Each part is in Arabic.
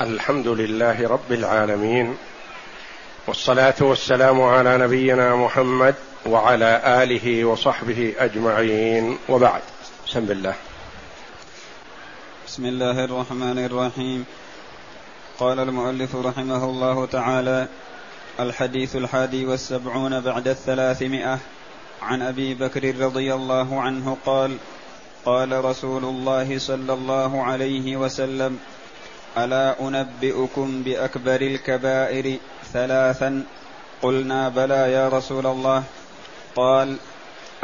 الحمد لله رب العالمين والصلاة والسلام على نبينا محمد وعلى آله وصحبه أجمعين وبعد. بسم الله. بسم الله الرحمن الرحيم. قال المؤلف رحمه الله تعالى الحديث الحادي والسبعون بعد الثلاثمائة عن أبي بكر رضي الله عنه قال قال رسول الله صلى الله عليه وسلم ألا أنبئكم بأكبر الكبائر ثلاثا؟ قلنا بلى يا رسول الله. قال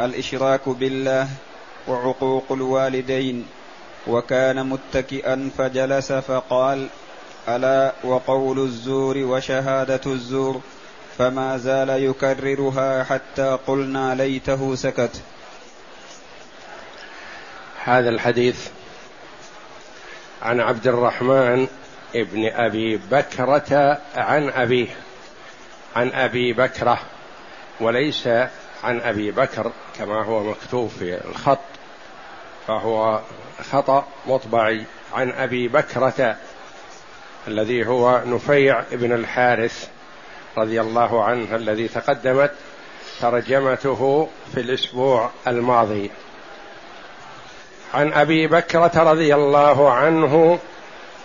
الإشراك بالله وعقوق الوالدين. وكان متكئا فجلس فقال ألا وقول الزور وشهادة الزور؟ فما زال يكررها حتى قلنا ليته سكت. هذا الحديث عن عبد الرحمن ابن أبي بكرة عن أبيه عن أبي بكرة وليس عن أبي بكر كما هو مكتوب في الخط فهو خطأ مطبعي عن أبي بكرة الذي هو نفيع بن الحارث رضي الله عنه الذي تقدمت ترجمته في الأسبوع الماضي. عن أبي بكرة رضي الله عنه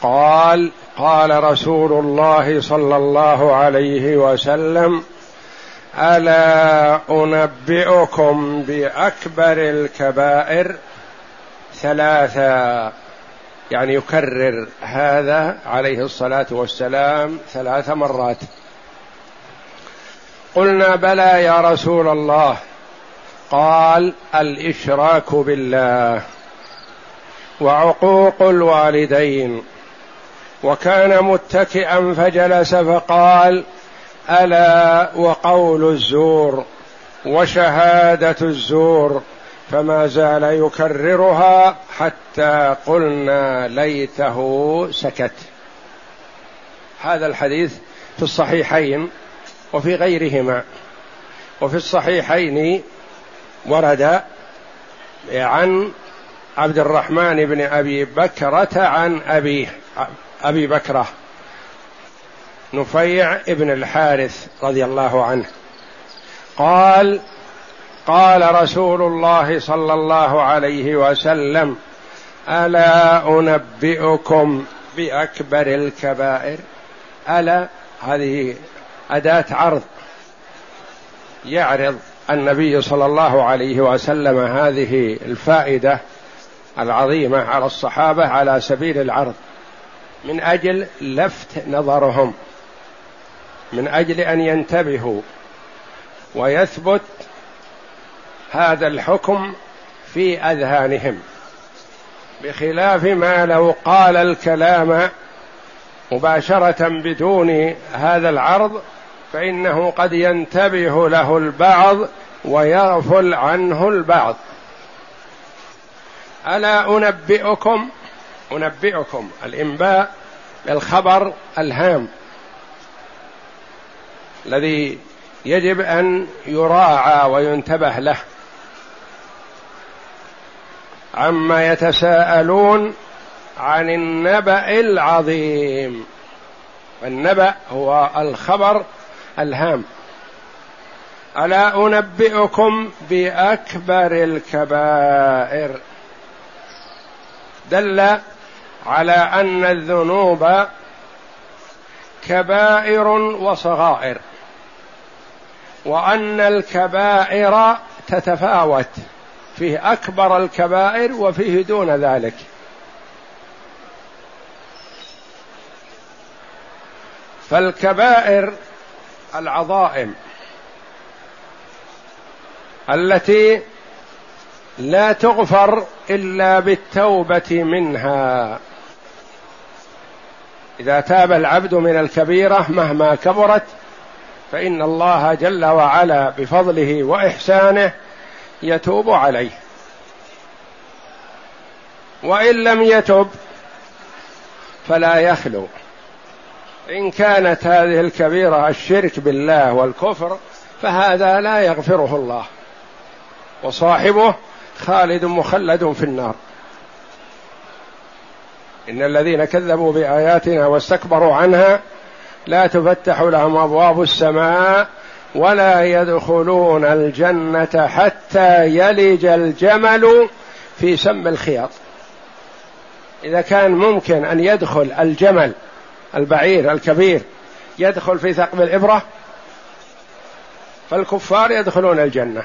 قال قال رسول الله صلى الله عليه وسلم ألا أنبئكم بأكبر الكبائر ثلاثا يعني يكرر هذا عليه الصلاة والسلام ثلاث مرات. قلنا بلى يا رسول الله. قال الإشراك بالله. وعقوق الوالدين. وكان متكئا فجلس فقال ألا وقول الزور وشهادة الزور فما زال يكررها حتى قلنا ليته سكت. هذا الحديث في الصحيحين وفي غيرهما. وفي الصحيحين ورد عن عبد الرحمن بن أبي بكرة عن ابيه أبي بكرة. نفيع بن الحارث رضي الله عنه. قال قال رسول الله صلى الله عليه وسلم ألا أنبئكم بأكبر الكبائر؟ ألا هذه أداة عرض. يعرض النبي صلى الله عليه وسلم هذه الفائدة العظيمة على الصحابة على سبيل العرض من أجل لفت نظرهم من أجل أن ينتبهوا ويثبت هذا الحكم في أذهانهم بخلاف ما لو قال الكلام مباشرة بدون هذا العرض فإنه قد ينتبه له البعض ويغفل عنه البعض. ألا أنبئكم؟ أنبئكم الإنباء بالخبر الهام الذي يجب أن يراعى وينتبه له. عما يتساءلون عن النبأ العظيم. النبأ هو الخبر الهام. ألا أنبئكم بأكبر الكبائر. دل على أن الذنوب كبائر وصغائر وأن الكبائر تتفاوت فيه أكبر الكبائر وفيه دون ذلك. فالكبائر العظائم التي لا تغفر إلا بالتوبة منها. إذا تاب العبد من الكبيرة مهما كبرت فإن الله جل وعلا بفضله وإحسانه يتوب عليه. وإن لم يتب فلا يخلو. إن كانت هذه الكبيرة الشرك بالله والكفر فهذا لا يغفره الله. وصاحبه خالد مخلد في النار. إن الذين كذبوا بآياتنا واستكبروا عنها لا تفتح لهم أبواب السماء ولا يدخلون الجنة حتى يلج الجمل في سم الخياط. إذا كان ممكن أن يدخل الجمل البعير الكبير يدخل في ثقب الإبرة فالكفار يدخلون الجنة.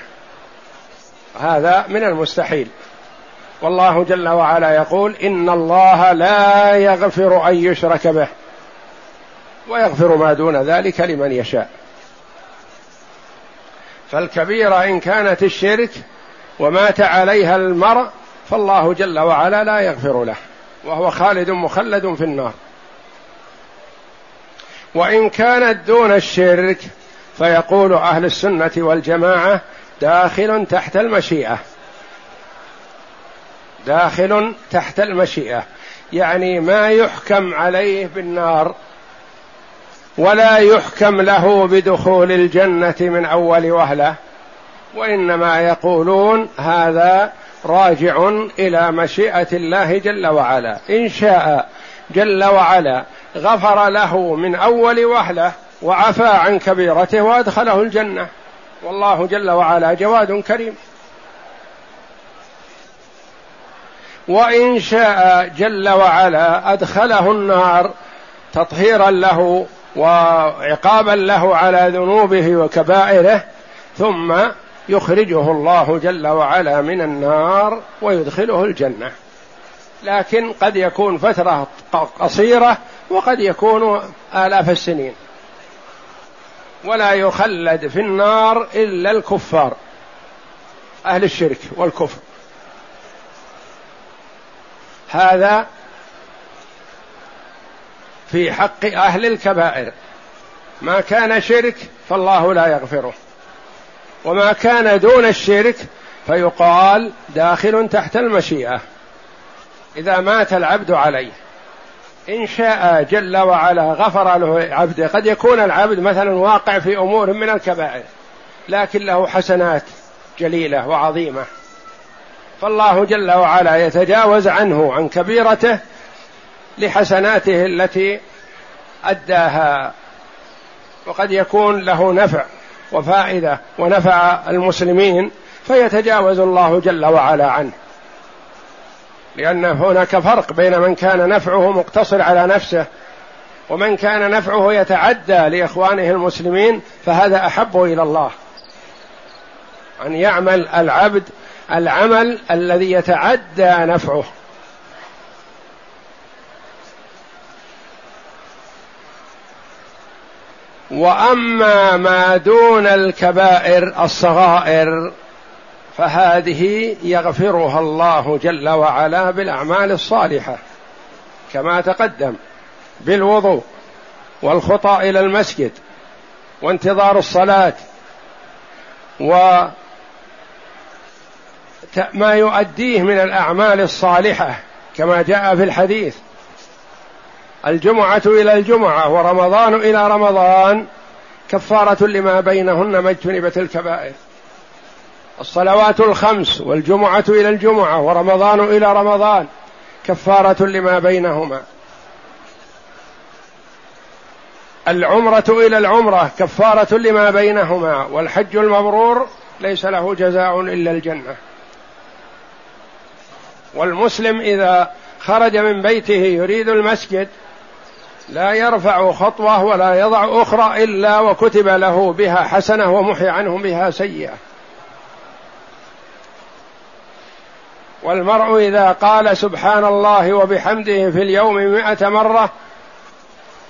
هذا من المستحيل. والله جل وعلا يقول إن الله لا يغفر أن يشرك به ويغفر ما دون ذلك لمن يشاء. فالكبيره إن كانت الشرك ومات عليها المرء فالله جل وعلا لا يغفر له وهو خالد مخلد في النار. وإن كانت دون الشرك فيقول أهل السنة والجماعة داخل تحت المشيئة. داخل تحت المشيئة. يعني ما يحكم عليه بالنار ولا يحكم له بدخول الجنة من أول وهلة. وإنما يقولون هذا راجع إلى مشيئة الله جل وعلا. إن شاء جل وعلا غفر له من أول وهلة وعفى عن كبيرته وأدخله الجنة. والله جل وعلا جواد كريم. وإن شاء جل وعلا أدخله النار تطهيرا له وعقابا له على ذنوبه وكبائره ثم يخرجه الله جل وعلا من النار ويدخله الجنة. لكن قد يكون فترة قصيرة وقد يكون آلاف السنين. ولا يخلد في النار إلا الكفار. أهل الشرك والكفر. هذا في حق أهل الكبائر. ما كان شرك فالله لا يغفره. وما كان دون الشرك فيقال داخل تحت المشيئة. إذا مات العبد عليه. إن شاء جل وعلا غفر له عبده قد يكون العبد مثلا واقع في أمور من الكبائر لكن له حسنات جليلة وعظيمة. فالله جل وعلا يتجاوز عنه عن كبيرته لحسناته التي أداها. وقد يكون له نفع وفائدة ونفع المسلمين فيتجاوز الله جل وعلا عنه. لأن هناك فرق بين من كان نفعه مقتصر على نفسه ومن كان نفعه يتعدى لإخوانه المسلمين فهذا أحب إلى الله. أن يعمل العبد العمل الذي يتعدى نفعه. وأما ما دون الكبائر الصغائر فهذه يغفرها الله جل وعلا بالأعمال الصالحة كما تقدم بالوضوء والخطى إلى المسجد وانتظار الصلاة و ما يؤديه من الأعمال الصالحة كما جاء في الحديث الجمعة إلى الجمعة ورمضان إلى رمضان كفارة لما بينهن ما اجتنبت الكبائر. الصلوات الخمس والجمعة إلى الجمعة ورمضان إلى رمضان كفارة لما بينهما. العمرة إلى العمرة كفارة لما بينهما والحج المبرور ليس له جزاء إلا الجنة. والمسلم إذا خرج من بيته يريد المسجد لا يرفع خطوة ولا يضع أخرى إلا وكتب له بها حسنة ومحي عنه بها سيئة. والمرء إذا قال سبحان الله وبحمده في اليوم مائه مرة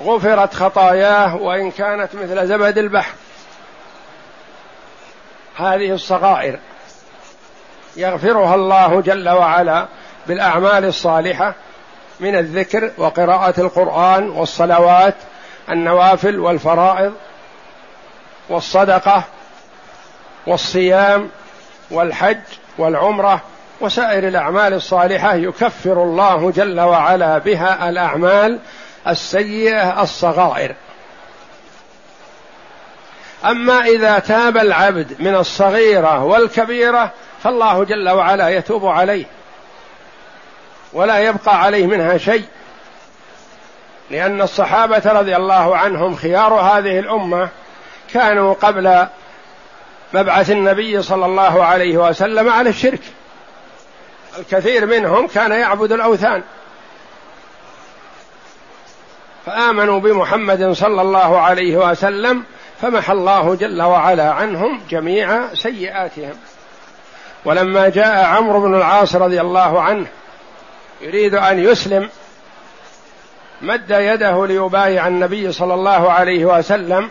غفرت خطاياه وإن كانت مثل زبد البحر. هذه الصغائر يغفرها الله جل وعلا بالأعمال الصالحة من الذكر وقراءة القرآن والصلوات النوافل والفرائض والصدقة والصيام والحج والعمرة وسائر الأعمال الصالحة يكفر الله جل وعلا بها الأعمال السيئة الصغائر. أما إذا تاب العبد من الصغيرة والكبيرة فالله جل وعلا يتوب عليه ولا يبقى عليه منها شيء لأن الصحابة رضي الله عنهم خيار هذه الأمة كانوا قبل مبعث النبي صلى الله عليه وسلم على الشرك. الكثير منهم كان يعبد الأوثان. فآمنوا بمحمد صلى الله عليه وسلم فمحى الله جل وعلا عنهم جميع سيئاتهم. ولما جاء عمرو بن العاص رضي الله عنه يريد أن يسلم مد يده ليبايع النبي صلى الله عليه وسلم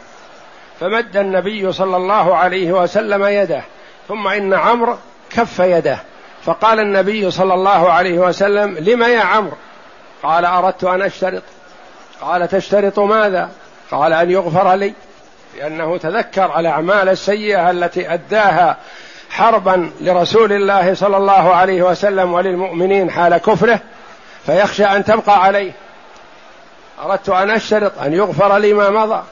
فمد النبي صلى الله عليه وسلم يده ثم إن عمرو كف يده. فقال النبي صلى الله عليه وسلم لم يا عمرو؟ قال أردت أن أشترط. قال تشترط ماذا؟ قال أن يغفر لي لأنه تذكر الاعمال السيئة التي أداها حربا لرسول الله صلى الله عليه وسلم وللمؤمنين حال كفره فيخشى أن تبقى عليه. أردت أن أشترط أن يغفر لي ما مضى.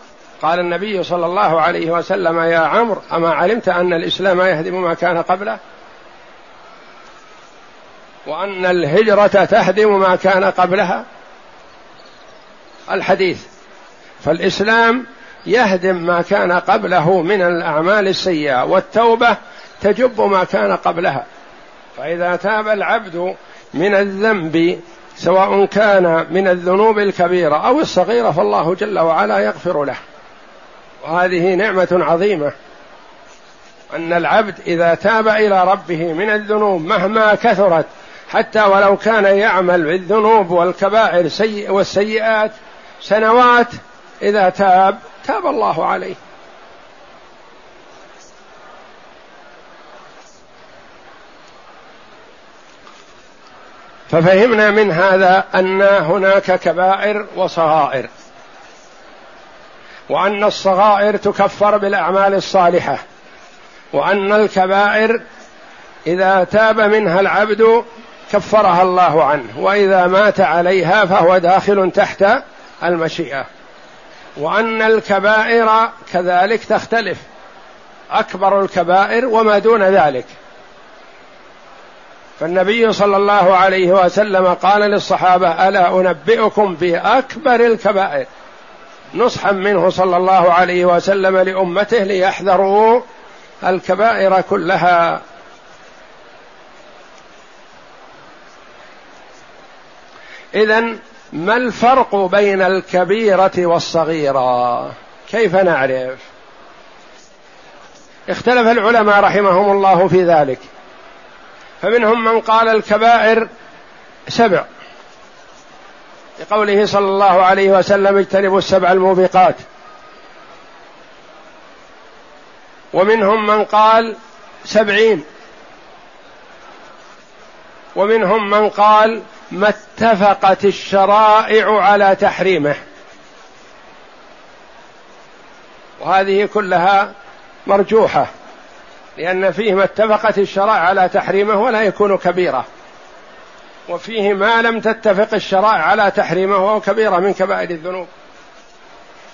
قال النبي صلى الله عليه وسلم يا عمرو أما علمت أن الإسلام يهدم ما كان قبله؟ وأن الهجرة تهدم ما كان قبلها. الحديث فالإسلام يهدم ما كان قبله من الأعمال السيئة والتوبة تجب ما كان قبلها. فإذا تاب العبد من الذنب سواء كان من الذنوب الكبيرة أو الصغيرة فالله جل وعلا يغفر له. وهذه نعمة عظيمة. أن العبد إذا تاب إلى ربه من الذنوب مهما كثرت حتى ولو كان يعمل بالذنوب والكبائر والسيئات سنوات إذا تاب تاب الله عليه. ففهمنا من هذا أن هناك كبائر وصغائر وأن الصغائر تكفر بالأعمال الصالحة وأن الكبائر إذا تاب منها العبد كفرها الله عنه وإذا مات عليها فهو داخل تحت المشيئة. وأن الكبائر كذلك تختلف أكبر الكبائر وما دون ذلك. فالنبي صلى الله عليه وسلم قال للصحابة ألا أنبئكم بأكبر الكبائر؟ نصحا منه صلى الله عليه وسلم لأمته ليحذروا الكبائر كلها. اذا ما الفرق بين الكبيرة والصغيرة؟ كيف نعرف؟ اختلف العلماء رحمهم الله في ذلك. فمنهم من قال الكبائر سبع. لقوله صلى الله عليه وسلم اجتنبوا السبع الموبقات. ومنهم من قال سبعين. ومنهم من قال ما اتفقت الشرائع على تحريمه. وهذه كلها مرجوحة لأن فيه ما اتفقت الشرائع على تحريمه ولا يكون كبيرة. وفيه ما لم تتفق الشرائع على تحريمه وهو كبيره من كبائر الذنوب.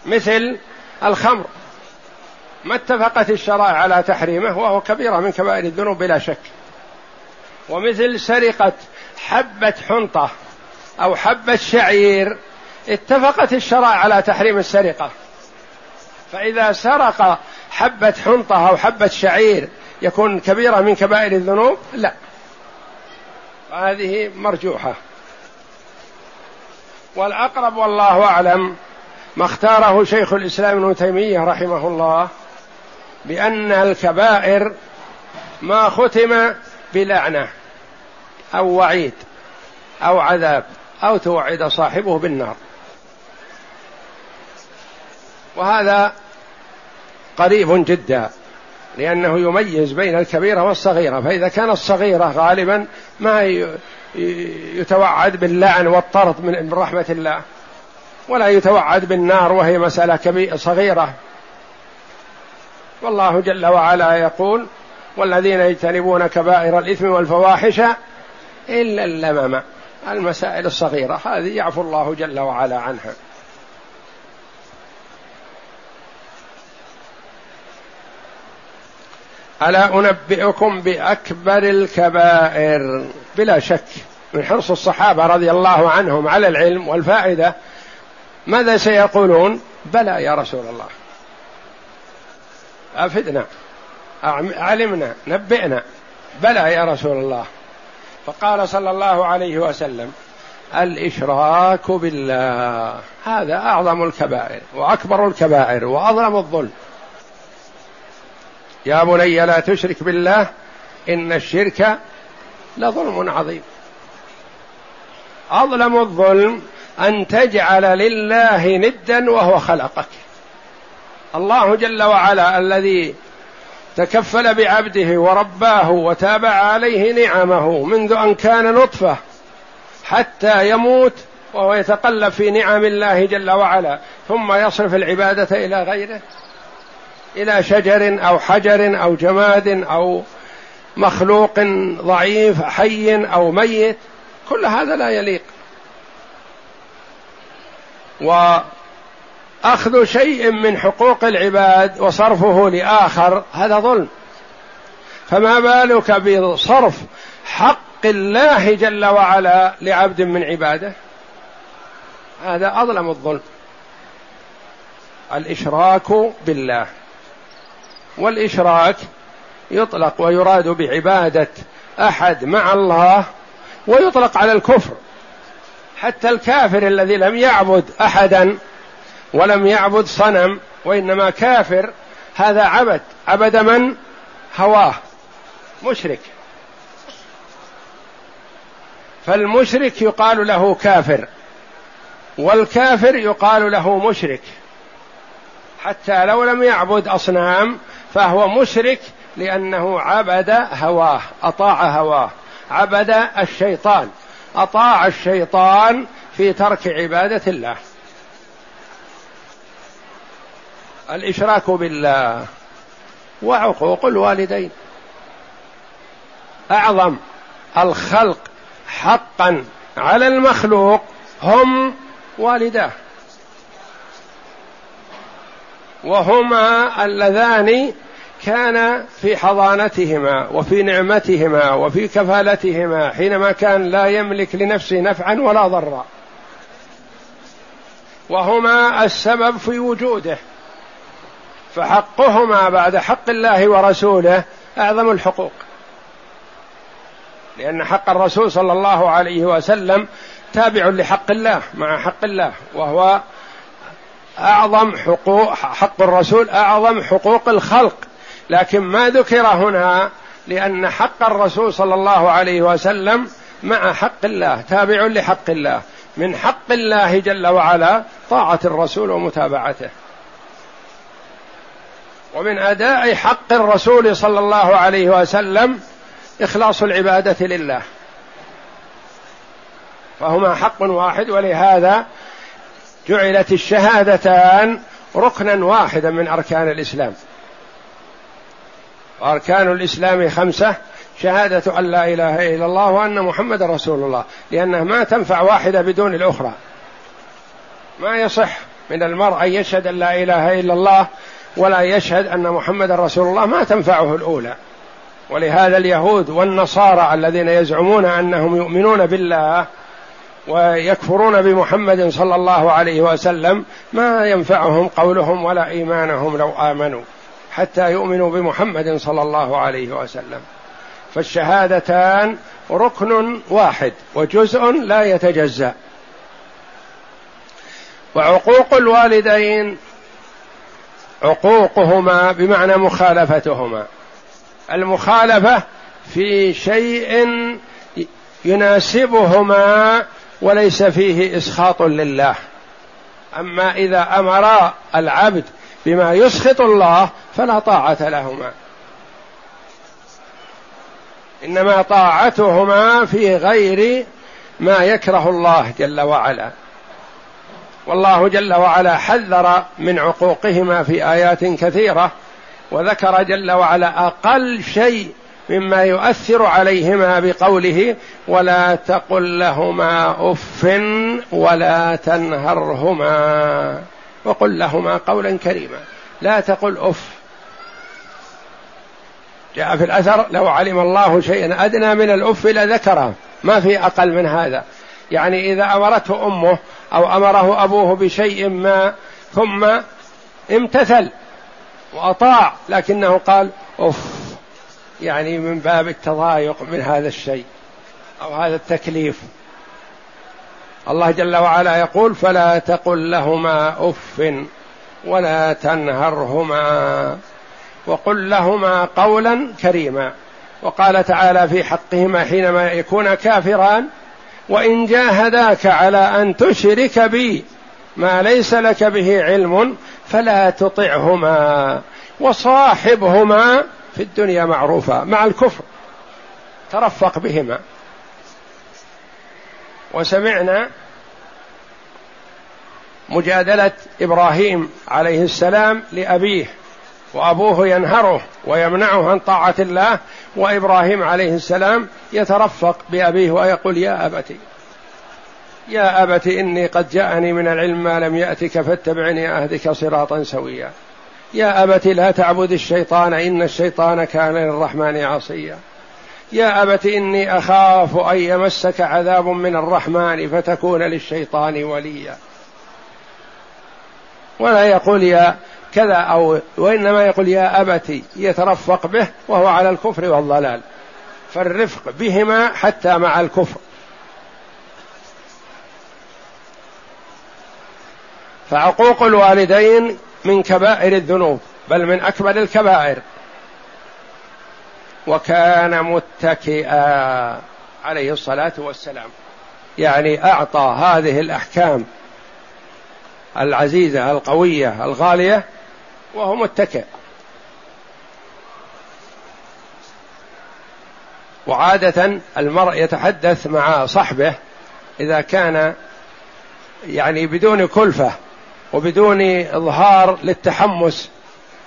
مثل الخمر ما اتفقت الشرائع على تحريمه وهو كبيره من كبائر الذنوب بلا شك. ومثل سرقة حبة حنطة أو حبة شعير اتفقت الشرائع على تحريم السرقة. فإذا سرق حبة حنطة أو حبة شعير يكون كبيرة من كبائر الذنوب؟ لا. هذه مرجوحة. والأقرب والله أعلم ما اختاره شيخ الإسلام ابن تيمية رحمه الله بأن الكبائر ما ختم بلعنة. أو وعيد أو عذاب أو توعد صاحبه بالنار. وهذا قريب جدا لأنه يميز بين الكبيرة والصغيرة فإذا كانت الصغيرة غالبا ما يتوعد باللعن والطرد من رحمة الله ولا يتوعد بالنار وهي مسألة كبيرة صغيرة. والله جل وعلا يقول والذين يجتنبون كبائر الإثم والفواحش إلا اللمم المسائل الصغيرة. هذه يعفو الله جل وعلا عنها. ألا أنبئكم بأكبر الكبائر؟ بلا شك. من حرص الصحابة رضي الله عنهم على العلم والفائدة ماذا سيقولون؟ بلى يا رسول الله. أفدنا علمنا نبئنا. بلى يا رسول الله. فقال صلى الله عليه وسلم الإشراك بالله. هذا أعظم الكبائر وأكبر الكبائر واظلم الظلم. يا بني لا تشرك بالله إن الشرك لظلم عظيم. أظلم الظلم أن تجعل لله ندا وهو خلقك. الله جل وعلا الذي تكفل بعبده ورباه وتابع عليه نعمه منذ أن كان نطفه حتى يموت وهو يتقلب في نعم الله جل وعلا. ثم يصرف العبادة إلى غيره إلى شجر أو حجر أو جماد أو مخلوق ضعيف حي أو ميت. كل هذا لا يليق. واخذ شيء من حقوق العباد وصرفه لآخر هذا ظلم. فما بالك بصرف حق الله جل وعلا لعبد من عباده؟ هذا أظلم الظلم. الإشراك بالله. والإشراك يطلق ويراد بعبادة أحد مع الله ويطلق على الكفر. حتى الكافر الذي لم يعبد أحدا ولم يعبد صنم وإنما كافر هذا عبد. عبد من؟ هواه. مشرك. فالمشرك يقال له كافر والكافر يقال له مشرك. حتى لو لم يعبد أصنام فهو مشرك لأنه عبد هواه أطاع هواه. عبد الشيطان. أطاع الشيطان في ترك عبادة الله. الإشراك بالله وعقوق الوالدين. أعظم الخلق حقا على المخلوق هم والداه. وهما اللذان كان في حضانتهما وفي نعمتهما وفي كفالتهما حينما كان لا يملك لنفسه نفعا ولا ضرا. وهما السبب في وجوده. فحقهما بعد حق الله ورسوله أعظم الحقوق. لأن حق الرسول صلى الله عليه وسلم تابع لحق الله مع حق الله وهو أعظم حقوق حق الرسول أعظم حقوق الخلق. لكن ما ذكر هنا لأن حق الرسول صلى الله عليه وسلم مع حق الله تابع لحق الله. من حق الله جل وعلا طاعة الرسول ومتابعته. ومن أداء حق الرسول صلى الله عليه وسلم إخلاص العبادة لله. فهما حق واحد ولهذا جعلت الشهادتان ركنا واحدا من أركان الإسلام. وأركان الإسلام خمسة شهادة أن لا إله إلا الله وأن محمد رسول الله لانها ما تنفع واحدة بدون الأخرى. ما يصح من المرء أن يشهد أن لا إله إلا الله ولا يشهد أن محمد رسول الله ما تنفعه الأولى. ولهذا اليهود والنصارى الذين يزعمون أنهم يؤمنون بالله ويكفرون بمحمد صلى الله عليه وسلم ما ينفعهم قولهم ولا إيمانهم لو آمنوا حتى يؤمنوا بمحمد صلى الله عليه وسلم. فالشهادتان ركن واحد وجزء لا يتجزأ. وعقوق الوالدين عقوقهما بمعنى مخالفتهما. المخالفة في شيء يناسبهما وليس فيه إسخاط لله. أما إذا أمر العبد بما يسخط الله فلا طاعة لهما. إنما طاعتهما في غير ما يكره الله جل وعلا. والله جل وعلا حذر من عقوقهما في آيات كثيرة وذكر جل وعلا أقل شيء مما يؤثر عليهما بقوله ولا تقل لهما أف ولا تنهرهما وقل لهما قولا كريما لا تقل أف جاء في الأثر لو علم الله شيئا أدنى من الأف لذكره. ما في أقل من هذا. يعني إذا أمرته أمه أو أمره أبوه بشيء ما ثم امتثل وأطاع لكنه قال أف يعني من باب التضايق من هذا الشيء أو هذا التكليف. الله جل وعلا يقول فلا تقل لهما أف ولا تنهرهما. وقل لهما قولا كريما. وقال تعالى في حقهما حينما يكون كافران وإن جاهداك على أن تشرك بي ما ليس لك به علم فلا تطعهما وصاحبهما في الدنيا معروفا مع الكفر. ترفق بهما. وسمعنا مجادلة إبراهيم عليه السلام لأبيه. وأبوه ينهره ويمنعه عن طاعة الله وإبراهيم عليه السلام يترفق بأبيه ويقول يا ابت يا ابت إني قد جاءني من العلم ما لم يأتك فاتبعني أهدك صراطا سويا. يا ابت لا تعبد الشيطان إن الشيطان كان للرحمن عصيا. يا ابت إني أخاف أن يمسك عذاب من الرحمن فتكون للشيطان وليا. ولا يقول يا كذا أو وإنما يقول يا أبتي يترفق به وهو على الكفر والضلال. فالرفق بهما حتى مع الكفر. فعقوق الوالدين من كبائر الذنوب بل من أكبر الكبائر. وكان متكئا عليه الصلاة والسلام. يعني أعطى هذه الأحكام العزيزة القوية الغالية وهو متكئ. وعادة المرء يتحدث مع صحبه إذا كان يعني بدون كلفة وبدون إظهار للتحمس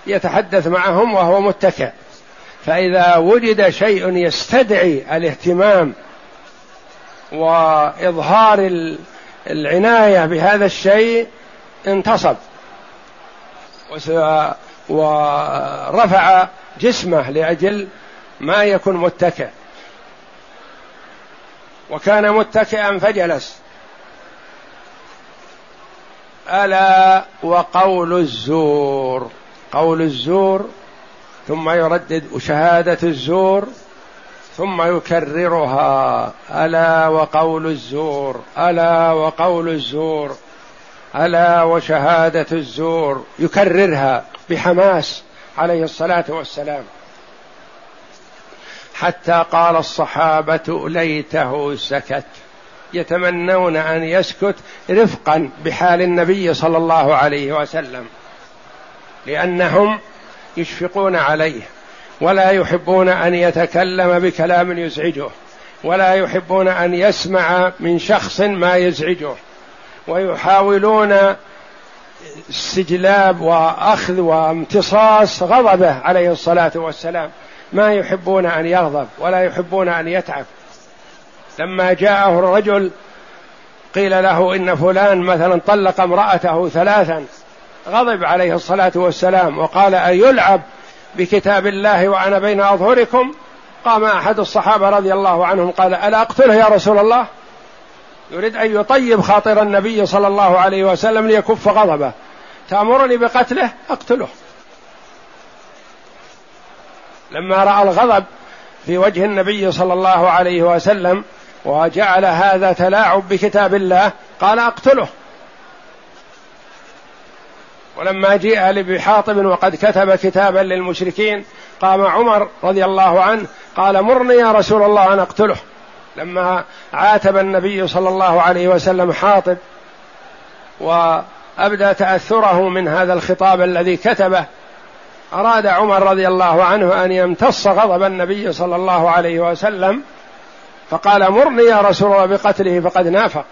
يتحدث معهم وهو متكئ. فإذا وجد شيء يستدعي الاهتمام وإظهار العناية بهذا الشيء انتصب. ورفع جسمه لأجل ما يكون متكئ. وكان متكئا فجلس. ألا وقول الزور. قول الزور ثم يردد شهادة الزور ثم يكررها. ألا وقول الزور. ألا وقول الزور. ألا وشهادة الزور يكررها بحماس عليه الصلاة والسلام. حتى قال الصحابة ليته سكت. يتمنون أن يسكت رفقا بحال النبي صلى الله عليه وسلم. لأنهم يشفقون عليه. ولا يحبون أن يتكلم بكلام يزعجه. ولا يحبون أن يسمع من شخص ما يزعجه. ويحاولون استجلاب وأخذ وامتصاص غضبه عليه الصلاة والسلام. ما يحبون أن يغضب ولا يحبون أن يتعب. لما جاءه الرجل قيل له إن فلان مثلا طلق امرأته ثلاثا غضب عليه الصلاة والسلام وقال أيلعب بكتاب الله وأنا بين أظهركم؟ قام أحد الصحابة رضي الله عنهم قال ألا أقتله يا رسول الله؟ يريد أن يطيب خاطر النبي صلى الله عليه وسلم ليكف غضبه. تأمرني بقتله؟ أقتله. لما رأى الغضب في وجه النبي صلى الله عليه وسلم وجعل هذا تلاعب بكتاب الله قال أقتله. ولما جيء لأبي حاطب وقد كتب كتابا للمشركين قام عمر رضي الله عنه قال مرني يا رسول الله أن أقتله. لما عاتب النبي صلى الله عليه وسلم حاطب وأبدى تأثره من هذا الخطاب الذي كتبه أراد عمر رضي الله عنه أن يمتص غضب النبي صلى الله عليه وسلم فقال مرني يا رسول الله بقتله فقد نافق.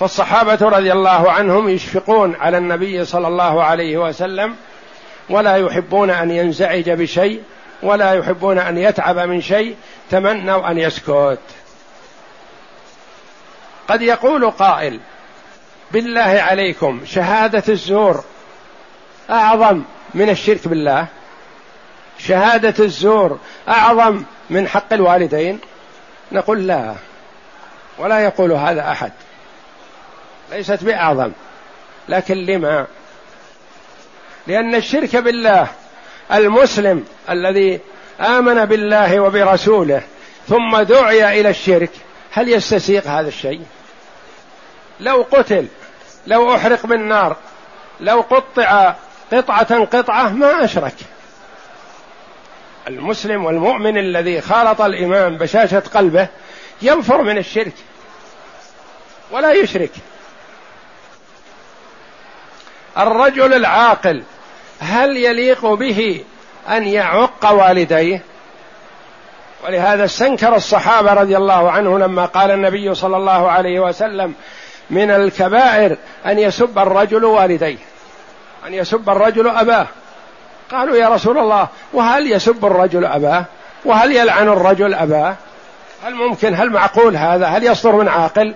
فالصحابة رضي الله عنهم يشفقون على النبي صلى الله عليه وسلم ولا يحبون أن ينزعج بشيء ولا يحبون أن يتعب من شيء تمنوا أن يسكت. قد يقول قائل بالله عليكم شهادة الزور أعظم من الشرك بالله؟ شهادة الزور أعظم من حق الوالدين؟ نقول لا ولا يقول هذا أحد. ليست بأعظم لكن لما؟ لأن الشرك بالله المسلم الذي آمن بالله وبرسوله ثم دعي إلى الشرك هل يستسيغ هذا الشيء؟ لو قتل لو أحرق بالنار لو قطع قطعة قطعة ما أشرك. المسلم والمؤمن الذي خالط الإمام بشاشة قلبه ينفر من الشرك ولا يشرك. الرجل العاقل هل يليق به أن يعق والديه؟ ولهذا استنكر الصحابة رضي الله عنه لما قال النبي صلى الله عليه وسلم من الكبائر أن يسب الرجل والديه أن يسب الرجل أباه. قالوا يا رسول الله وهل يسب الرجل أباه؟ وهل يلعن الرجل أباه؟ هل ممكن؟ هل معقول هذا؟ هل يصدر من عاقل؟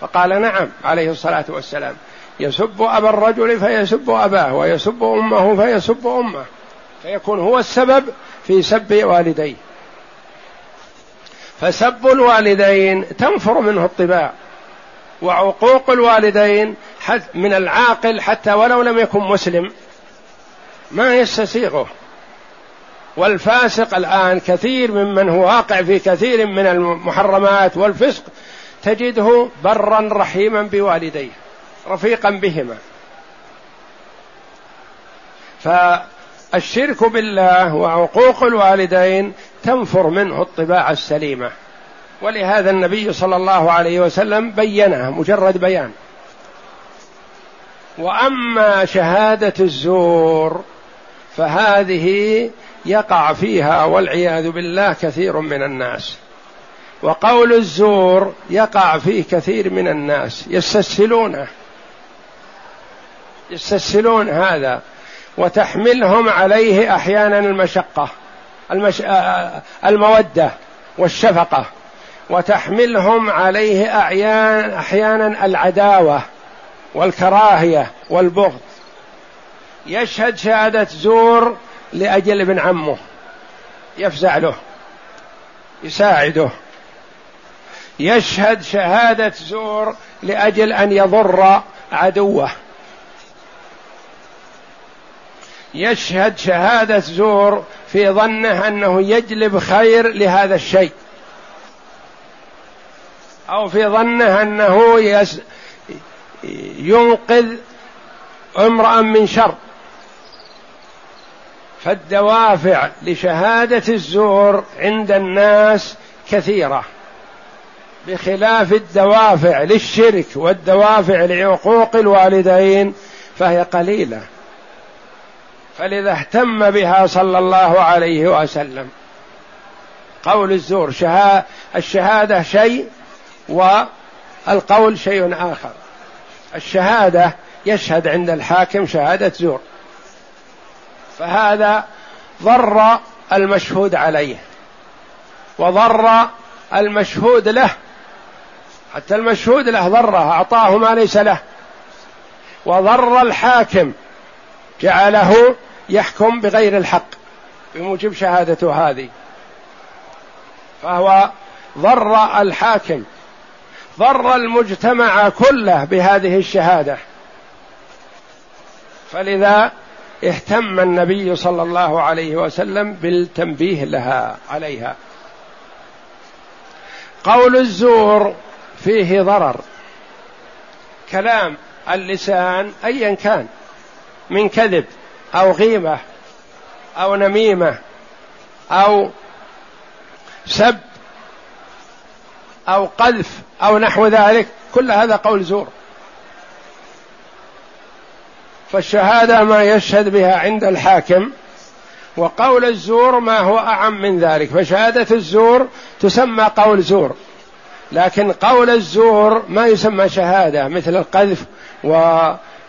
فقال نعم عليه الصلاة والسلام. يسب أبا الرجل فيسب أباه ويسب أمه فيسب أمه. فيكون هو السبب في سب والديه. فسب الوالدين تنفر منه الطباع وعقوق الوالدين من العاقل حتى ولو لم يكن مسلم. ما يستسيغه. والفاسق الآن كثير ممن هو واقع في كثير من المحرمات والفسق تجده برا رحيما بوالديه. رفيقا بهما. فالشرك بالله وعقوق الوالدين تنفر منه الطباع السليمة. ولهذا النبي صلى الله عليه وسلم بينها مجرد بيان. وأما شهادة الزور فهذه يقع فيها والعياذ بالله كثير من الناس. وقول الزور يقع فيه كثير من الناس يستسهلونه. يستسهلون هذا وتحملهم عليه أحيانا المشقة المش... المودة والشفقة وتحملهم عليه أعيان أحيانا العداوة والكراهية والبغض. يشهد شهادة زور لأجل ابن عمه يفزع له يساعده. يشهد شهادة زور لأجل أن يضر عدوه. يشهد شهادة زور في ظنه أنه يجلب خير لهذا الشيء. أو في ظنه أنه يس ينقذ امرأ من شر. فالدوافع لشهادة الزور عند الناس كثيرة. بخلاف الدوافع للشرك والدوافع لعقوق الوالدين فهي قليلة. فلذا اهتم بها صلى الله عليه وسلم. قول الزور شها الشهادة شيء والقول شيء آخر. الشهادة يشهد عند الحاكم شهادة زور. فهذا ضر المشهود عليه وضر المشهود له. حتى المشهود له ضرة أعطاه ما ليس له. وضر الحاكم جعله يحكم بغير الحق بموجب شهادته هذه. فهو ضر الحاكم ضر المجتمع كله بهذه الشهادة. فلذا اهتم النبي صلى الله عليه وسلم بالتنبيه لها عليها. قول الزور فيه ضرر. كلام اللسان ايا كان. من كذب أو غيبه أو نميمة أو سب أو قذف أو نحو ذلك كل هذا قول زور. فالشهادة ما يشهد بها عند الحاكم وقول الزور ما هو أعم من ذلك. فشهادة الزور تسمى قول زور لكن قول الزور ما يسمى شهادة مثل القذف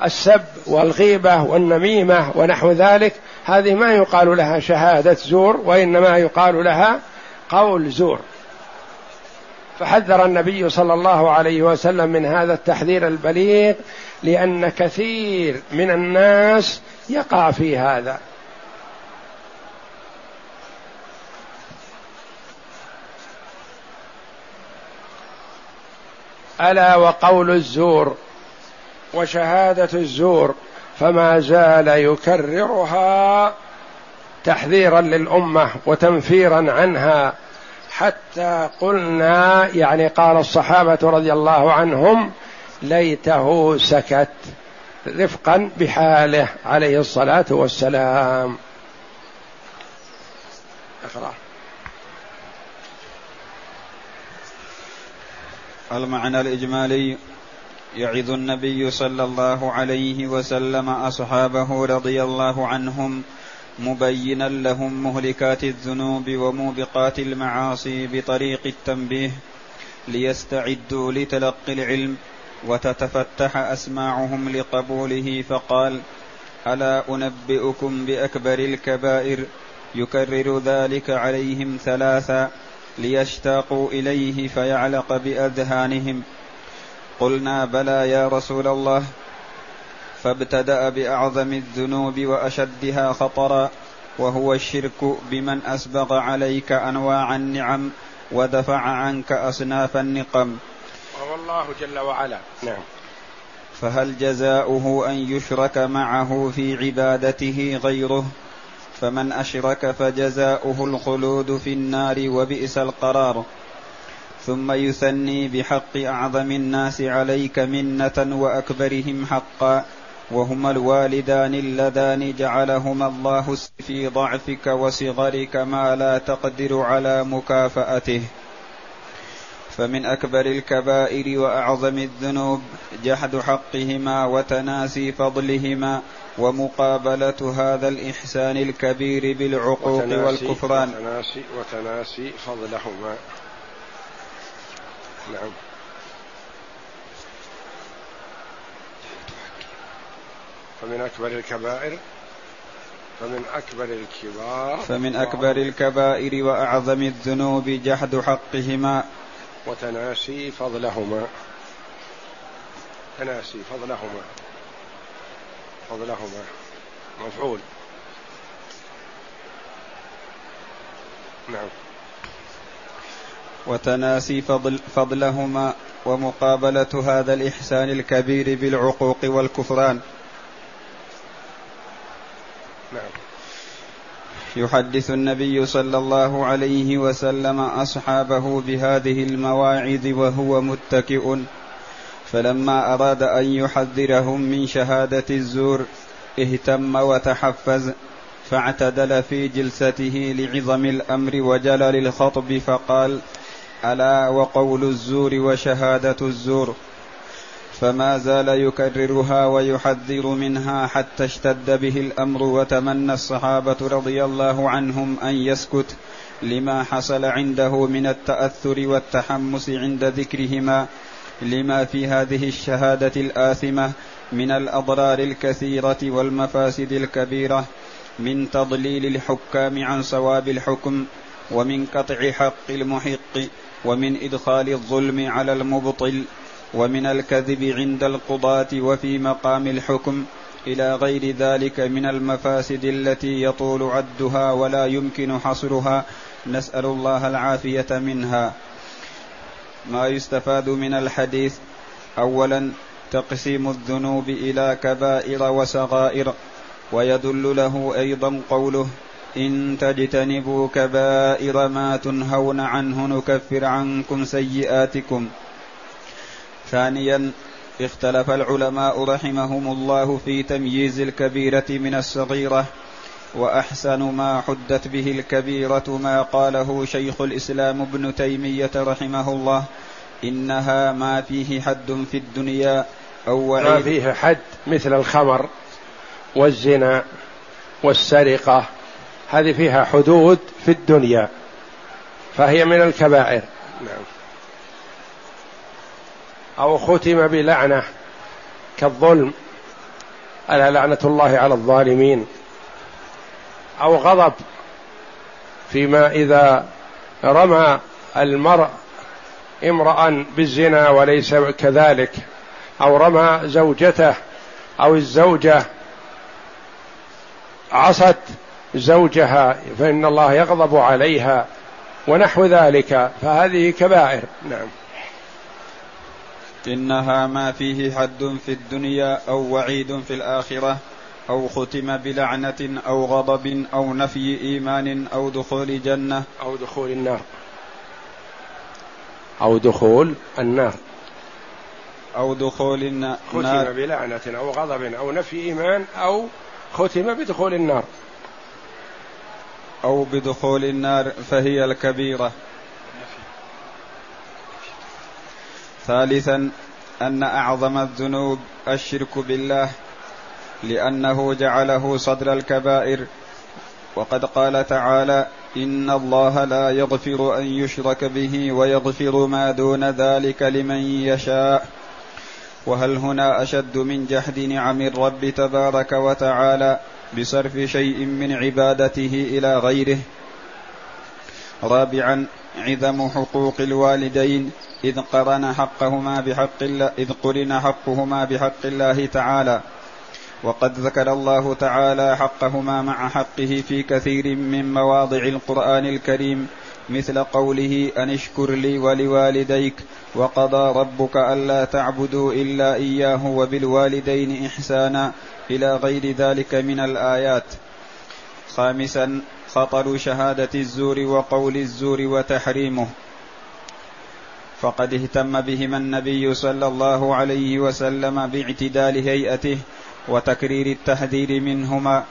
والسب والغيبة والنميمة ونحو ذلك هذه ما يقال لها شهادة زور وإنما يقال لها قول زور. فحذر النبي صلى الله عليه وسلم من هذا التحذير البليغ لأن كثير من الناس يقع في هذا. ألا وقول الزور؟ وشهادة الزور فما زال يكررها تحذيرا للأمة وتنفيرا عنها. حتى قلنا يعني قال الصحابة رضي الله عنهم ليته سكت رفقا بحاله عليه الصلاة والسلام. اقرأ. المعنى الإجمالي يعظ النبي صلى الله عليه وسلم أصحابه رضي الله عنهم مبينا لهم مهلكات الذنوب وموبقات المعاصي بطريق التنبيه ليستعدوا لتلقي العلم وتتفتح أسماعهم لقبوله فقال ألا أنبئكم بأكبر الكبائر يكرر ذلك عليهم ثلاثا ليشتاقوا إليه فيعلق بأذهانهم قلنا بلى يا رسول الله فابتدأ بأعظم الذنوب وأشدها خطرا وهو الشرك بمن أسبغ عليك أنواع النعم ودفع عنك أصناف النقم. وهو الله جل وعلا. نعم. فهل جزاؤه أن يشرك معه في عبادته غيره؟ فمن أشرك فجزاؤه الخلود في النار وبئس القرار. ثم يثني بحق أعظم الناس عليك منة وأكبرهم حقا وهما الوالدان اللذان جعلهما الله في ضعفك وصغرك ما لا تقدر على مكافأته. فمن أكبر الكبائر وأعظم الذنوب جحد حقهما وتناسي فضلهما ومقابلة هذا الإحسان الكبير بالعقوق وتناسي والكفران. وتناسي وتناسي فضلهما. نعم. فمن أكبر الكبائر فمن أكبر الكبار فمن أكبر الكبائر وأعظم الذنوب جحد حقهما. وتناسي فضلهما. تناسي فضلهما. فضلهما. مفعول. نعم. وتناسي فضل فضلهما ومقابلة هذا الإحسان الكبير بالعقوق والكفران. نعم. يحدث النبي صلى الله عليه وسلم أصحابه بهذه المواعظ وهو متكئ. فلما أراد أن يحذرهم من شهادة الزور اهتم وتحفز فاعتدل في جلسته لعظم الأمر وجلل الخطب فقال ألا وقول الزور وشهادة الزور فما زال يكررها ويحذر منها حتى اشتد به الأمر وتمنى الصحابة رضي الله عنهم أن يسكت لما حصل عنده من التأثر والتحمس عند ذكرهما لما في هذه الشهادة الآثمة من الأضرار الكثيرة والمفاسد الكبيرة من تضليل الحكام عن صواب الحكم ومن قطع حق المحق ومن إدخال الظلم على المبطل ومن الكذب عند القضاة وفي مقام الحكم إلى غير ذلك من المفاسد التي يطول عدها ولا يمكن حصرها. نسأل الله العافية منها. ما يستفاد من الحديث أولا تقسيم الذنوب إلى كبائر وصغائر ويدل له أيضا قوله إن تجتنبوا كبائر ما تنهون عنه نكفر عنكم سيئاتكم. ثانيا اختلف العلماء رحمهم الله في تمييز الكبيرة من الصغيرة وأحسن ما حدت به الكبيرة ما قاله شيخ الإسلام ابن تيمية رحمه الله إنها ما فيه حد في الدنيا أو ما فيه حد مثل الخمر والزنا والسرقة هذه فيها حدود في الدنيا فهي من الكبائر. نعم. أو ختم بلعنة كالظلم ألا لعنة الله على الظالمين؟ أو غضب فيما إذا رمى المرء امرا بالزنا وليس كذلك أو رمى زوجته أو الزوجة عصت زوجها فإن الله يغضب عليها ونحو ذلك فهذه كبائر. نعم. إنها ما فيه حد في الدنيا أو وعيد في الآخرة أو ختم بلعنة أو غضب أو نفي إيمان أو دخول جنة. أو دخول النار. أو دخول النار. أو دخول النار ختم بلعنة أو غضب أو نفي إيمان أو ختم بدخول النار. أو بدخول النار فهي الكبيرة. ثالثا أن أعظم الذنوب الشرك بالله لأنه جعله صدر الكبائر. وقد قال تعالى إن الله لا يغفر أن يشرك به ويغفر ما دون ذلك لمن يشاء. وهل هنا أشد من جحد نعم الرب تبارك وتعالى؟ بصرف شيء من عبادته إلى غيره. رابعا عظم حقوق الوالدين إذ قرن حقهما بحق الله إذ قرن حقهما بحق الله تعالى. وقد ذكر الله تعالى حقهما مع حقه في كثير من مواضع القرآن الكريم مثل قوله أن اشكر لي ولوالديك وقضى ربك ألا تعبدوا إلا إياه وبالوالدين إحسانا. إلى غير ذلك من الآيات. خامسا خطر شهادة الزور وقول الزور وتحريمه. فقد اهتم بهما النبي صلى الله عليه وسلم باعتدال هيئته وتكرير التحذير منهما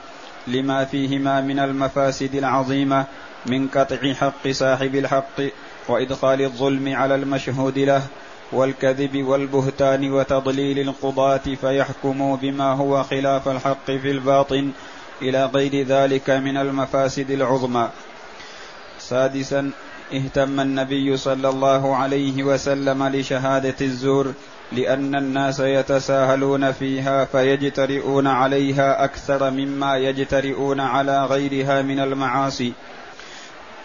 لما فيهما من المفاسد العظيمة من قطع حق صاحب الحق وإدخال الظلم على المشهود له والكذب والبهتان وتضليل القضاة فيحكموا بما هو خلاف الحق في الباطن إلى غير ذلك من المفاسد العظمى. سادسا اهتم النبي صلى الله عليه وسلم لشهادة الزور لأن الناس يتساهلون فيها فيجترئون عليها أكثر مما يجترئون على غيرها من المعاصي.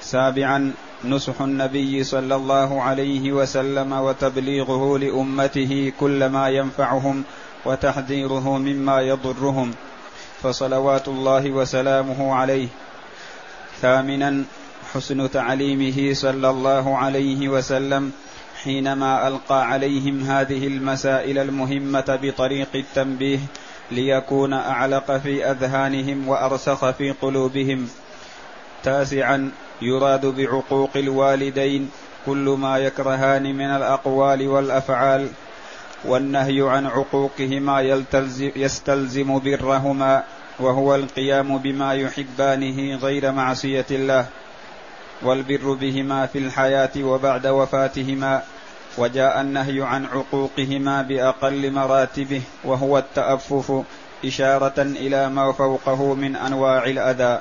سابعا نصح النبي صلى الله عليه وسلم وتبليغه لأمته كل ما ينفعهم وتحذيره مما يضرهم فصلوات الله وسلامه عليه. ثامنا حسن تعليمه صلى الله عليه وسلم حينما ألقى عليهم هذه المسائل المهمة بطريق التنبيه ليكون أعلق في أذهانهم وأرسخ في قلوبهم. تاسعا يراد بعقوق الوالدين كل ما يكرهان من الأقوال والأفعال والنهي عن عقوقهما يستلزم برهما وهو القيام بما يحبانه غير معصية الله والبر بهما في الحياة وبعد وفاتهما وجاء النهي عن عقوقهما بأقل مراتبه وهو التأفف إشارة إلى ما فوقه من أنواع الأذى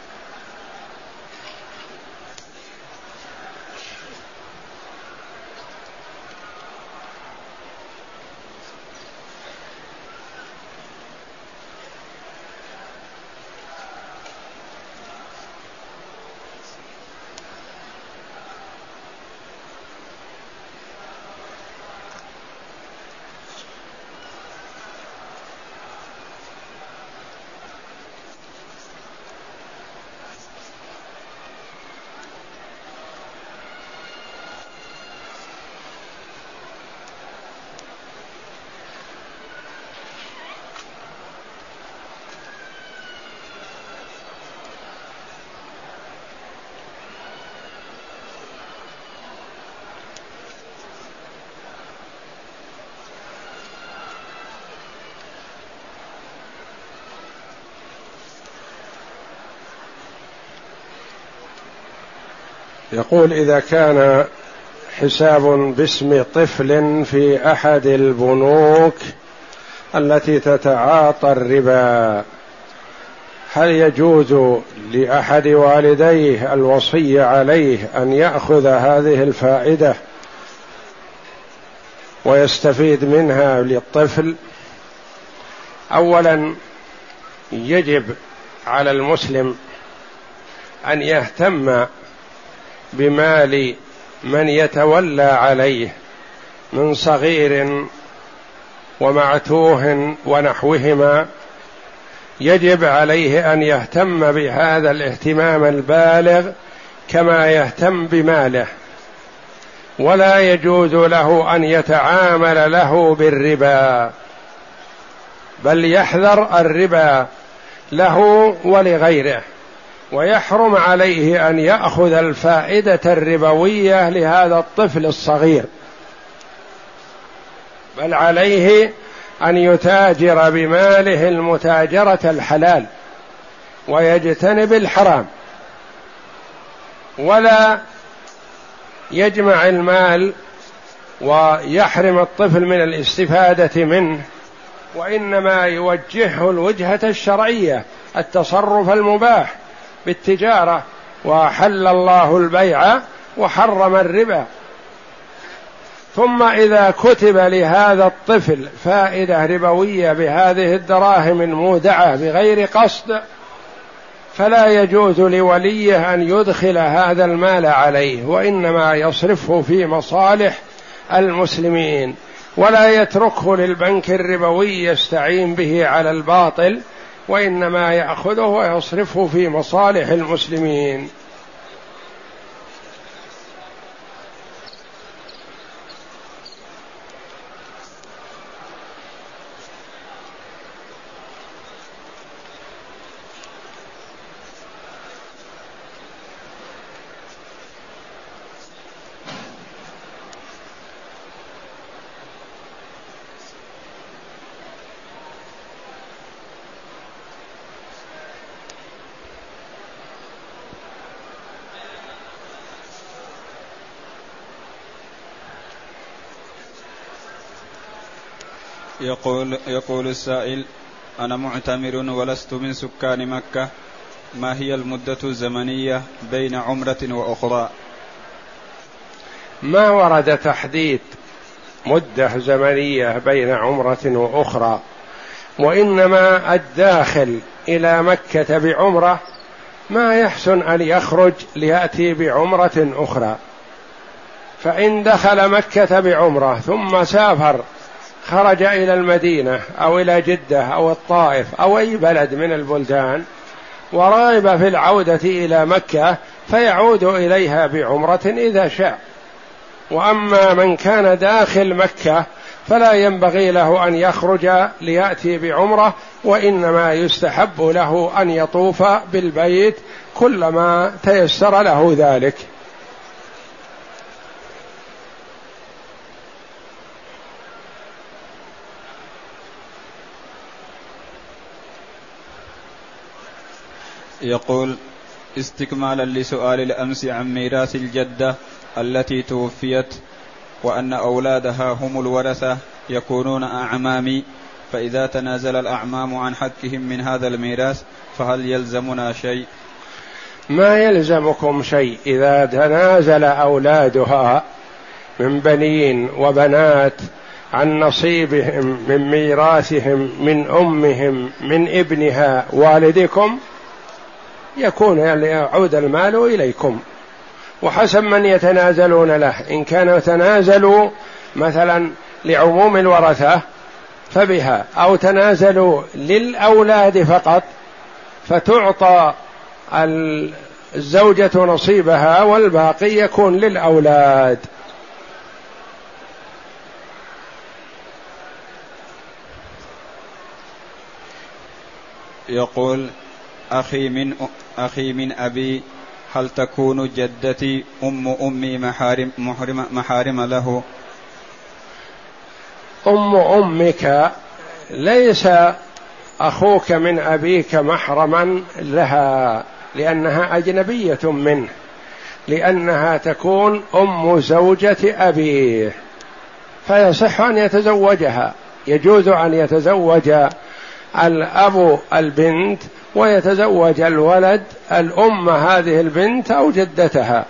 يقول إذا كان حساب باسم طفل في أحد البنوك التي تتعاطى الربا هل يجوز لأحد والديه الوصي عليه أن يأخذ هذه الفائدة ويستفيد منها للطفل؟ اولا يجب على المسلم أن يهتم بمال من يتولى عليه من صغير ومعتوه ونحوهما يجب عليه أن يهتم بهذا الاهتمام البالغ كما يهتم بماله ولا يجوز له أن يتعامل له بالربا بل يحذر الربا له ولغيره. ويحرم عليه أن يأخذ الفائدة الربوية لهذا الطفل الصغير. بل عليه أن يتاجر بماله المتاجرة الحلال ويجتنب الحرام. ولا يجمع المال ويحرم الطفل من الاستفادة منه وإنما يوجهه الوجهة الشرعية التصرف المباح. بالتجارة واحل الله البيع وحرم الربا. ثم إذا كتب لهذا الطفل فائدة ربوية بهذه الدراهم المودعة بغير قصد فلا يجوز لوليه أن يدخل هذا المال عليه وإنما يصرفه في مصالح المسلمين ولا يتركه للبنك الربوي يستعين به على الباطل وإنما يأخذه ويصرفه في مصالح المسلمين. يقول يقول السائل أنا معتمر ولست من سكان مكة. ما هي المدة الزمنية بين عمرة وأخرى؟ ما ورد تحديد مدة زمنية بين عمرة وأخرى وإنما الداخل إلى مكة بعمرة ما يحسن أن يخرج ليأتي بعمرة أخرى. فإن دخل مكة بعمرة ثم سافر خرج إلى المدينة أو إلى جدة أو الطائف أو أي بلد من البلدان ورغب في العودة إلى مكة فيعود إليها بعمرة إذا شاء. وأما من كان داخل مكة فلا ينبغي له أن يخرج ليأتي بعمرة وإنما يستحب له أن يطوف بالبيت كلما تيسر له ذلك. يقول استكمالا لسؤال الأمس عن ميراث الجدة التي توفيت وأن أولادها هم الورثة يكونون أعمامي فإذا تنازل الأعمام عن حقهم من هذا الميراث فهل يلزمنا شيء؟ ما يلزمكم شيء إذا تنازل أولادها من بنين وبنات عن نصيبهم من ميراثهم من أمهم من ابنها والدكم يكون يعني يعود المال إليكم. وحسب من يتنازلون له. إن كانوا تنازلوا مثلا لعموم الورثة فبها أو تنازلوا للأولاد فقط فتعطى الزوجة نصيبها والباقي يكون للأولاد. يقول أخي من أخي من أبي هل تكون جدتي أم أمي محارم محارم له؟ أم أمك ليس أخوك من أبيك محرما لها لأنها أجنبية منه لأنها تكون أم زوجة أبيه. فيصح أن يتزوجها. يجوز أن يتزوج الأب البنت ويتزوج الولد الأم هذه البنت أو جدتها.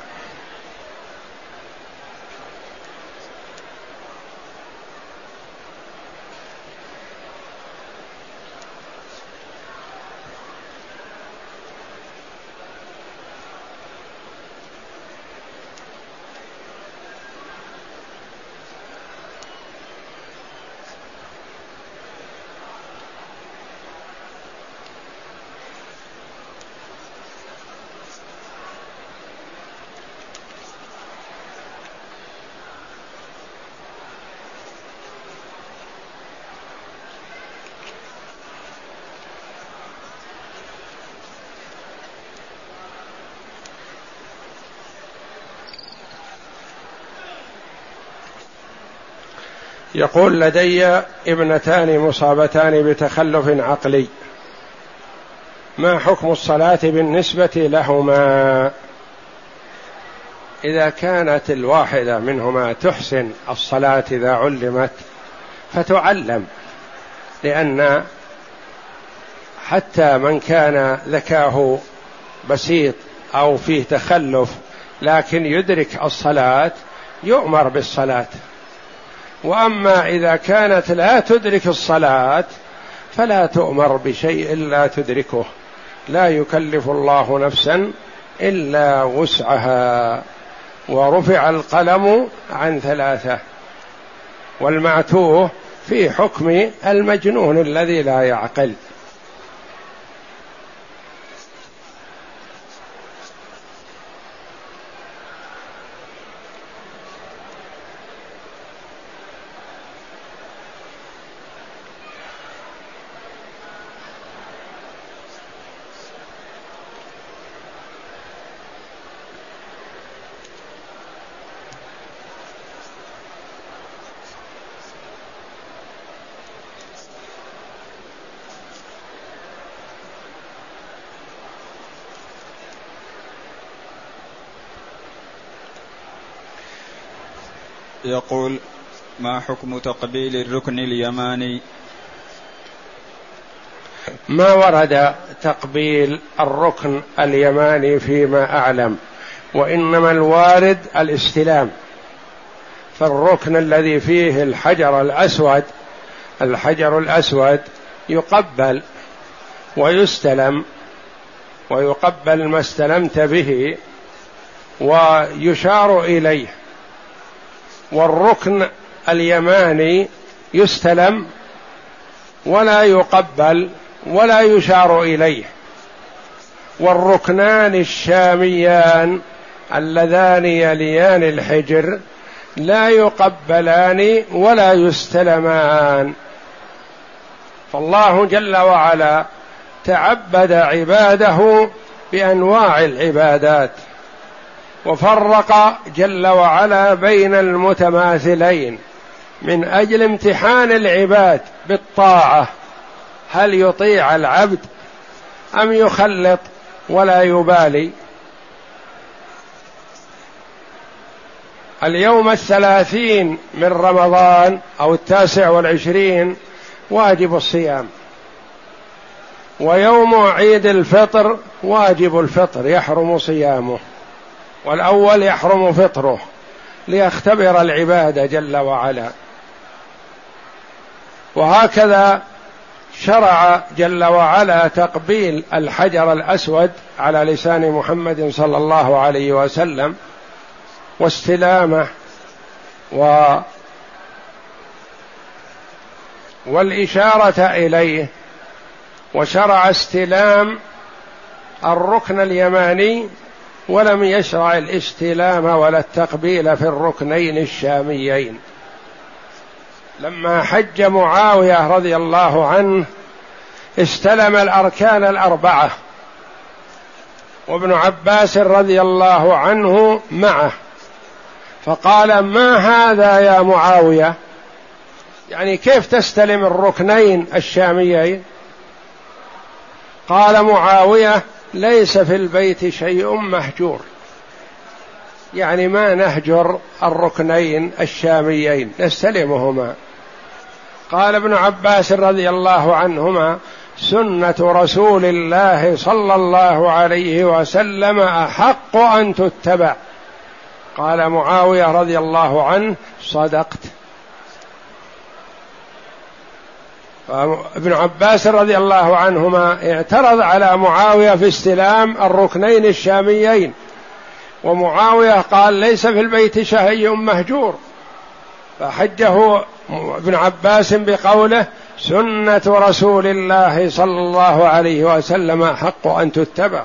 يقول لدي ابنتان مصابتان بتخلف عقلي. ما حكم الصلاة بالنسبة لهما؟ إذا كانت الواحدة منهما تحسن الصلاة إذا علمت فتعلم لأن حتى من كان ذكاه بسيط أو فيه تخلف لكن يدرك الصلاة يؤمر بالصلاة. وأما إذا كانت لا تدرك الصلاة فلا تؤمر بشيء لا تدركه. لا يكلف الله نفسا إلا وسعها. ورفع القلم عن ثلاثة. والمعتوه في حكم المجنون الذي لا يعقل. يقول ما حكم تقبيل الركن اليماني؟ ما ورد تقبيل الركن اليماني فيما أعلم وإنما الوارد الاستلام. فالركن الذي فيه الحجر الأسود الحجر الأسود يقبل ويستلم ويقبل ما استلمت به ويشار إليه. والركن اليماني يستلم ولا يقبل ولا يشار إليه. والركنان الشاميان اللذان يليان الحجر لا يقبلان ولا يستلمان. فالله جل وعلا تعبد عباده بأنواع العبادات. وفرق جل وعلا بين المتماثلين من أجل امتحان العباد بالطاعة هل يطيع العبد أم يخلط ولا يبالي؟ اليوم الثلاثين من رمضان أو التاسع والعشرين واجب الصيام ويوم عيد الفطر واجب الفطر يحرم صيامه. والأول يحرم فطره ليختبر العباد جل وعلا. وهكذا شرع جل وعلا تقبيل الحجر الأسود على لسان محمد صلى الله عليه وسلم واستلامه و والإشارة إليه وشرع استلام الركن اليماني ولم يشرع الاستلام ولا التقبيل في الركنين الشاميين. لما حج معاوية رضي الله عنه استلم الأركان الأربعة. وابن عباس رضي الله عنه معه. فقال ما هذا يا معاوية؟ يعني كيف تستلم الركنين الشاميين؟ قال معاوية ليس في البيت شيء مهجور. يعني ما نهجر الركنين الشاميين نستلمهما. قال ابن عباس رضي الله عنهما سنة رسول الله صلى الله عليه وسلم أحق أن تتبع. قال معاوية رضي الله عنه صدقت. ابن عباس رضي الله عنهما اعترض على معاوية في استلام الركنين الشاميين. ومعاوية قال ليس في البيت شهي مهجور. فحجه ابن عباس بقوله سنة رسول الله صلى الله عليه وسلم حق أن تتبع.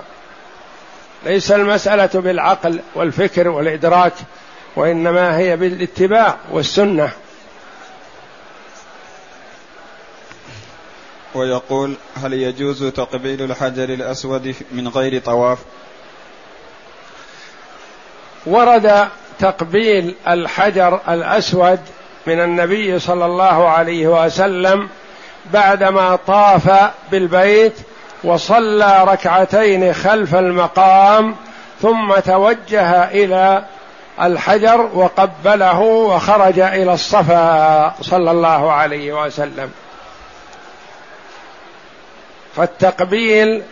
ليس المسألة بالعقل والفكر والإدراك وإنما هي بالاتباع والسنة. ويقول هل يجوز تقبيل الحجر الأسود من غير طواف؟ ورد تقبيل الحجر الأسود من النبي صلى الله عليه وسلم بعدما طاف بالبيت وصلى ركعتين خلف المقام ثم توجه إلى الحجر وقبله وخرج إلى الصفا صلى الله عليه وسلم. فالتقبيل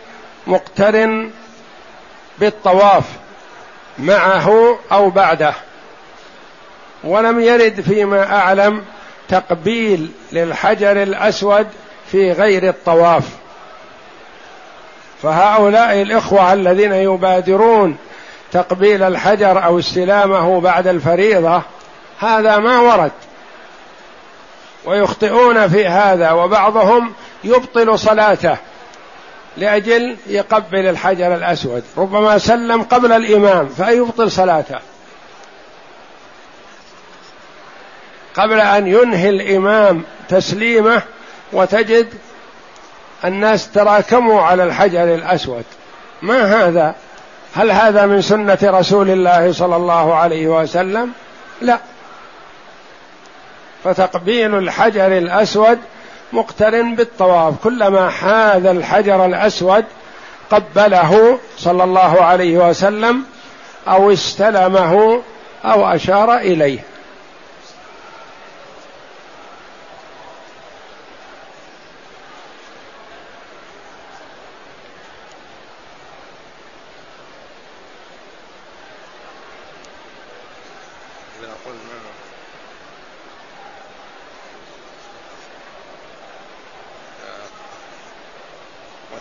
مقترن بالطواف معه أو بعده. ولم يرد فيما أعلم تقبيل للحجر الأسود في غير الطواف. فهؤلاء الإخوة الذين يبادرون تقبيل الحجر أو استلامه بعد الفريضة هذا ما ورد. ويخطئون في هذا وبعضهم يبطل صلاته. لأجل يقبل الحجر الأسود. ربما سلم قبل الإمام فيبطل صلاته؟ قبل أن ينهي الإمام تسليمه وتجد الناس تراكموا على الحجر الأسود. ما هذا؟ هل هذا من سنة رسول الله صلى الله عليه وسلم؟ لا. فتقبيل الحجر الأسود مقترن بالطواف. كلما حاذ الحجر الأسود قبله صلى الله عليه وسلم أو استلمه أو أشار إليه.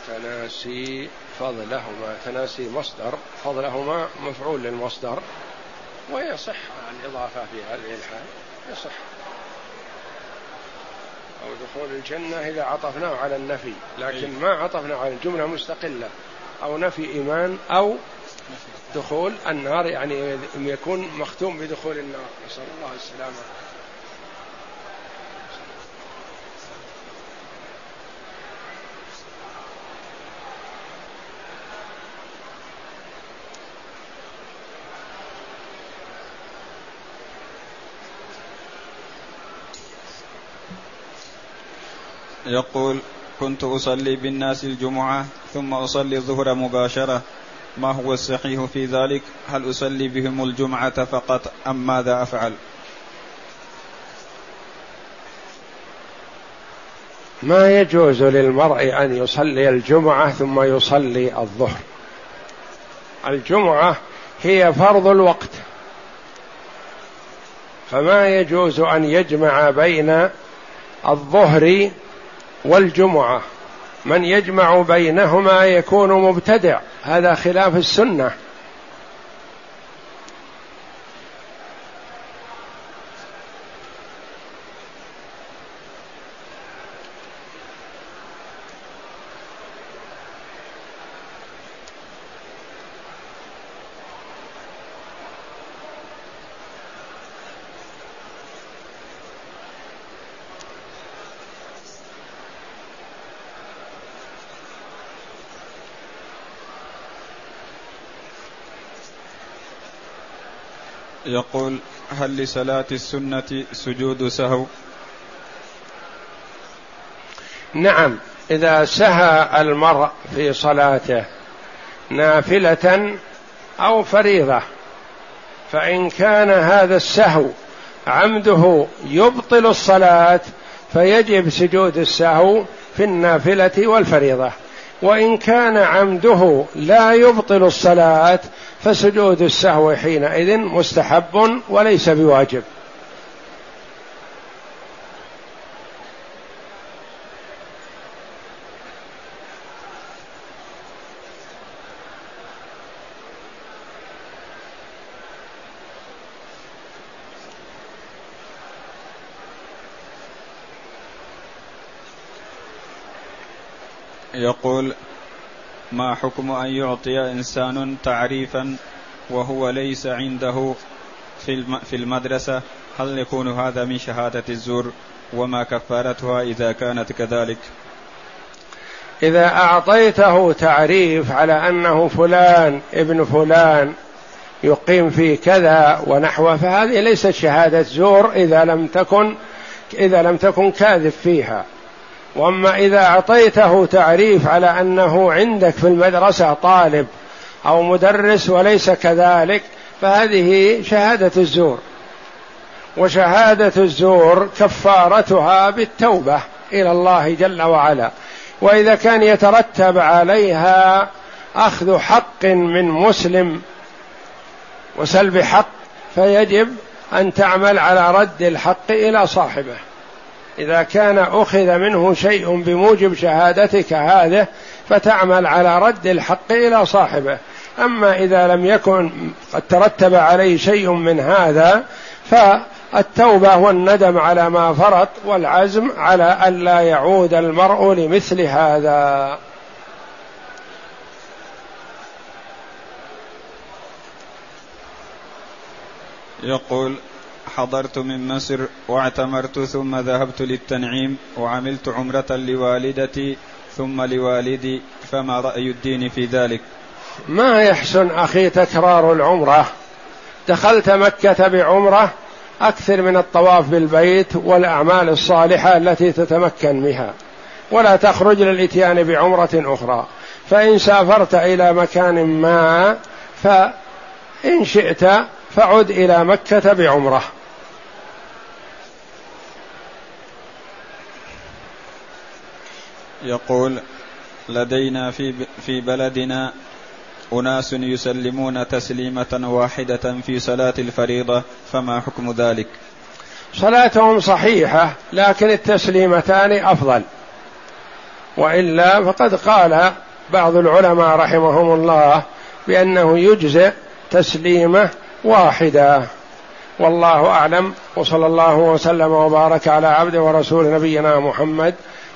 وتناسي فضلهما تناسي مصدر فضلهما مفعول للمصدر ويصح الإضافة في هذه الحال يصح. أو دخول الجنة إذا عطفناه على النفي لكن ما عطفنا على الجملة مستقلة أو نفي إيمان أو دخول النار يعني يكون مختوم بدخول النار. نسأل الله السلامة. يقول كنت أصلي بالناس الجمعة ثم أصلي الظهر مباشرة. ما هو الصحيح في ذلك؟ هل أصلي بهم الجمعة فقط أم ماذا أفعل؟ ما يجوز للمرء أن يصلي الجمعة ثم يصلي الظهر. الجمعة هي فرض الوقت. فما يجوز أن يجمع بين الظهر والجمعة. من يجمع بينهما يكون مبتدع. هذا خلاف السنة. يقول هل لصلاة السنة سجود سهو؟ نعم إذا سهى المرء في صلاته نافلة أو فريضة فإن كان هذا السهو عمده يبطل الصلاة فيجب سجود السهو في النافلة والفريضة. وإن كان عمده لا يبطل الصلاة فسجود السهو حينئذ مستحب وليس بواجب. يقول ما حكم أن يعطي إنسان تعريفا وهو ليس عنده في المدرسة؟ هل يكون هذا من شهادة الزور وما كفارتها إذا كانت كذلك؟ إذا أعطيته تعريف على أنه فلان ابن فلان يقيم في كذا ونحوه فهذه ليست شهادة زور إذا لم تكن إذا لم تكن كاذب فيها. واما اذا اعطيته تعريف على انه عندك في المدرسة طالب أو مدرس وليس كذلك فهذه شهاده الزور. وشهاده الزور كفارتها بالتوبه إلى الله جل وعلا. واذا كان يترتب عليها اخذ حق من مسلم وسلب حق فيجب ان تعمل على رد الحق إلى صاحبه. إذا كان أخذ منه شيء بموجب شهادتك هذه فتعمل على رد الحق إلى صاحبه. أما إذا لم يكن قد ترتب عليه شيء من هذا فالتوبة والندم على ما فرط والعزم على الا يعود المرء لمثل هذا. يقول حضرت من مصر واعتمرت ثم ذهبت للتنعيم وعملت عمرة لوالدتي ثم لوالدي فما رأي الدين في ذلك؟ ما يحسن أخي تكرار العمرة؟ دخلت مكة بعمرة أكثر من الطواف بالبيت والأعمال الصالحة التي تتمكن بها ولا تخرج للإتيان بعمرة أخرى. فإن سافرت إلى مكان ما فإن شئت فعد إلى مكة بعمرة. يقول لدينا في في بلدنا أناس يسلمون تسليمة واحدة في صلاة الفريضة فما حكم ذلك؟ صلاتهم صحيحة لكن التسليمتان أفضل وإلا فقد قال بعض العلماء رحمهم الله بأنه يجزئ تسليمة واحدة والله أعلم وصلى الله وسلم وبارك على عبده ورسول نبينا محمد